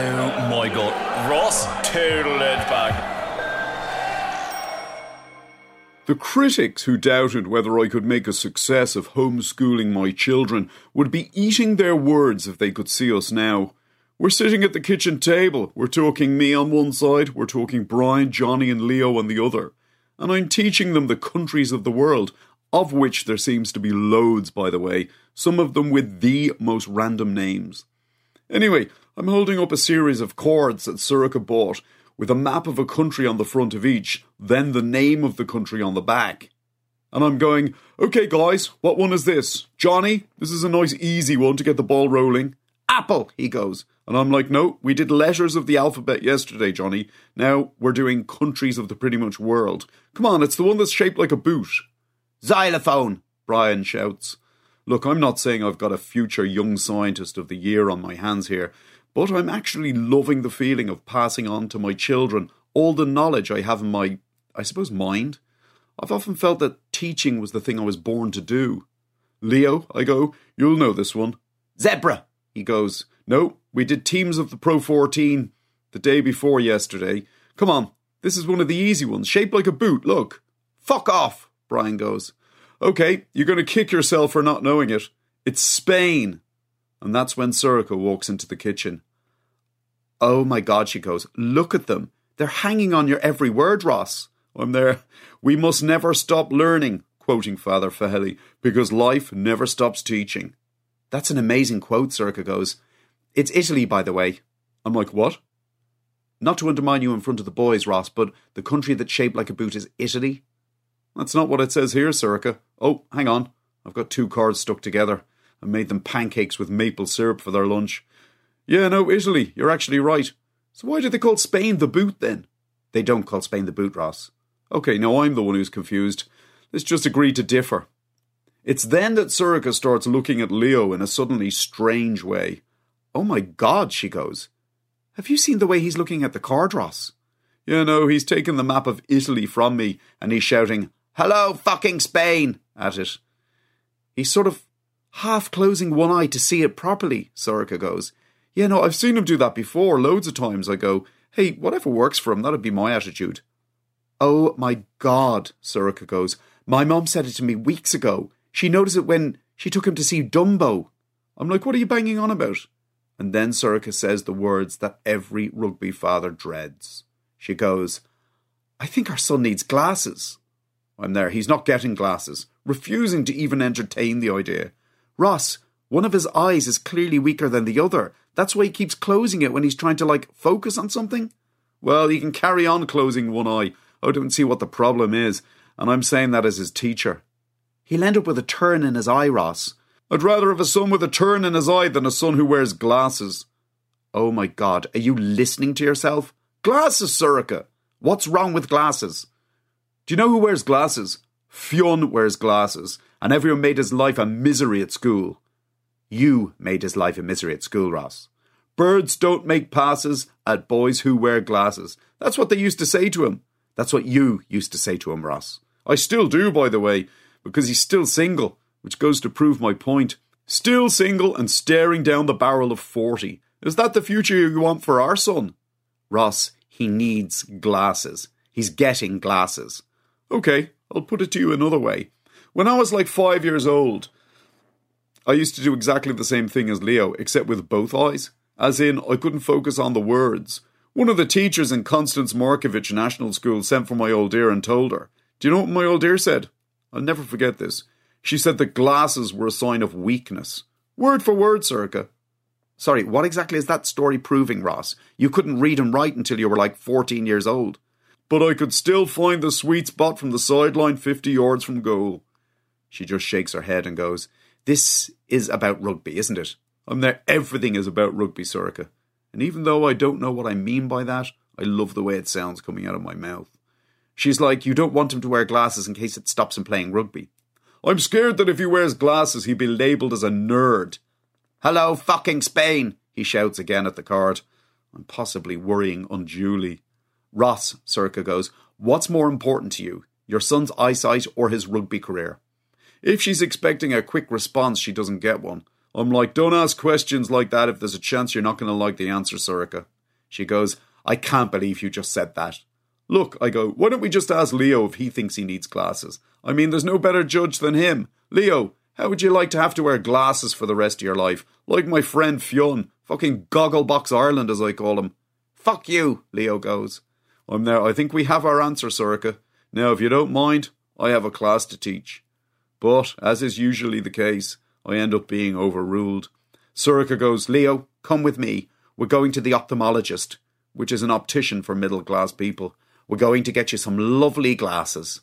Oh my god. Ross total it back. The critics who doubted whether I could make a success of homeschooling my children would be eating their words if they could see us now. We're sitting at the kitchen table. We're talking me on one side, we're talking Brian, Johnny, and Leo on the other. And I'm teaching them the countries of the world, of which there seems to be loads, by the way, some of them with the most random names. Anyway, I'm holding up a series of cords that Sorcha bought, with a map of a country on the front of each, then the name of the country on the back. And I'm going, okay, guys, what one is this? Johnny, this is a nice easy one to get the ball rolling. Apple, he goes. And I'm like, no, we did letters of the alphabet yesterday, Johnny. Now we're doing countries of the pretty much world. Come on, it's the one that's shaped like a boot. Xylophone, Brian shouts. Look, I'm not saying I've got a future young scientist of the year on my hands here, but I'm actually loving the feeling of passing on to my children all the knowledge I have in my, I suppose, mind. I've often felt that teaching was the thing I was born to do. Leo, I go, you'll know this one. Zebra, he goes. No, we did teams of the Pro 14 the day before yesterday. Come on, this is one of the easy ones, shaped like a boot, look. Fuck off, Brian goes. Okay, you're going to kick yourself for not knowing it. It's Spain. And that's when Sorcha walks into the kitchen. Oh my God, she goes, look at them. They're hanging on your every word, Ross. I'm there. We must never stop learning, quoting Father Fehily, because life never stops teaching. That's an amazing quote, Sorcha goes. It's Italy, by the way. I'm like, what? Not to undermine you in front of the boys, Ross, but the country that's shaped like a boot is Italy. That's not what it says here, Sorcha. Oh, hang on. I've got two cards stuck together. I made them pancakes with maple syrup for their lunch. Yeah, no, Italy. You're actually right. So why do they call Spain the boot then? They don't call Spain the boot, Ross. Okay, now I'm the one who's confused. Let's just agree to differ. It's then that Sorcha starts looking at Leo in a suddenly strange way. Oh my god, she goes. Have you seen the way he's looking at the card, Ross? Yeah, no, he's taken the map of Italy from me and he's shouting, Hello, fucking Spain! at it. He's sort of half closing one eye to see it properly, Sorcha goes. Yeah, no, I've seen him do that before, loads of times. I go, hey, whatever works for him, that'd be my attitude. Oh my god, Sorcha goes. My mom said it to me weeks ago. She noticed it when she took him to see Dumbo. I'm like, what are you banging on about? And then Sorcha says the words that every rugby father dreads. She goes, I think our son needs glasses. I'm there. He's not getting glasses, refusing to even entertain the idea. Ross, one of his eyes is clearly weaker than the other. That's why he keeps closing it when he's trying to, like, focus on something. Well, he can carry on closing one eye. I don't see what the problem is, and I'm saying that as his teacher. He'll end up with a turn in his eye, Ross. I'd rather have a son with a turn in his eye than a son who wears glasses. Oh my god, are you listening to yourself? Glasses, Sorcha! What's wrong with glasses? Do you know who wears glasses? Fionn wears glasses, and everyone made his life a misery at school. You made his life a misery at school, Ross. Birds don't make passes at boys who wear glasses. That's what they used to say to him. That's what you used to say to him, Ross. I still do, by the way, because he's still single, which goes to prove my point. Still single and staring down the barrel of 40. Is that the future you want for our son? Ross, he needs glasses. He's getting glasses. Okay, I'll put it to you another way. When I was like five years old, I used to do exactly the same thing as Leo, except with both eyes. As in, I couldn't focus on the words. One of the teachers in Constance Markievicz National School sent for my old dear and told her. Do you know what my old dear said? I'll never forget this. She said that glasses were a sign of weakness. Word for word, Sorcha. Sorry, what exactly is that story proving, Ross? You couldn't read and write until you were like 14 years old. But I could still find the sweet spot from the sideline 50 yards from goal. She just shakes her head and goes, This is about rugby, isn't it? I'm there. Everything is about rugby, Sorcha. And even though I don't know what I mean by that, I love the way it sounds coming out of my mouth. She's like, You don't want him to wear glasses in case it stops him playing rugby. I'm scared that if he wears glasses, he'll be labelled as a nerd. Hello, fucking Spain, he shouts again at the card. I'm possibly worrying unduly. Ross, Sorcha goes, What's more important to you, your son's eyesight or his rugby career? If she's expecting a quick response, she doesn't get one. I'm like, don't ask questions like that if there's a chance you're not going to like the answer, Sorcha. She goes, I can't believe you just said that. Look, I go, why don't we just ask Leo if he thinks he needs glasses? I mean, there's no better judge than him. Leo, how would you like to have to wear glasses for the rest of your life? Like my friend Fionn, fucking Gogglebox Ireland, as I call him. Fuck you, Leo goes. I'm there. I think we have our answer, Sorcha. Now, if you don't mind, I have a class to teach. But, as is usually the case, I end up being overruled. Sorcha goes, Leo, come with me. We're going to the ophthalmologist, which is an optician for middle class people. We're going to get you some lovely glasses.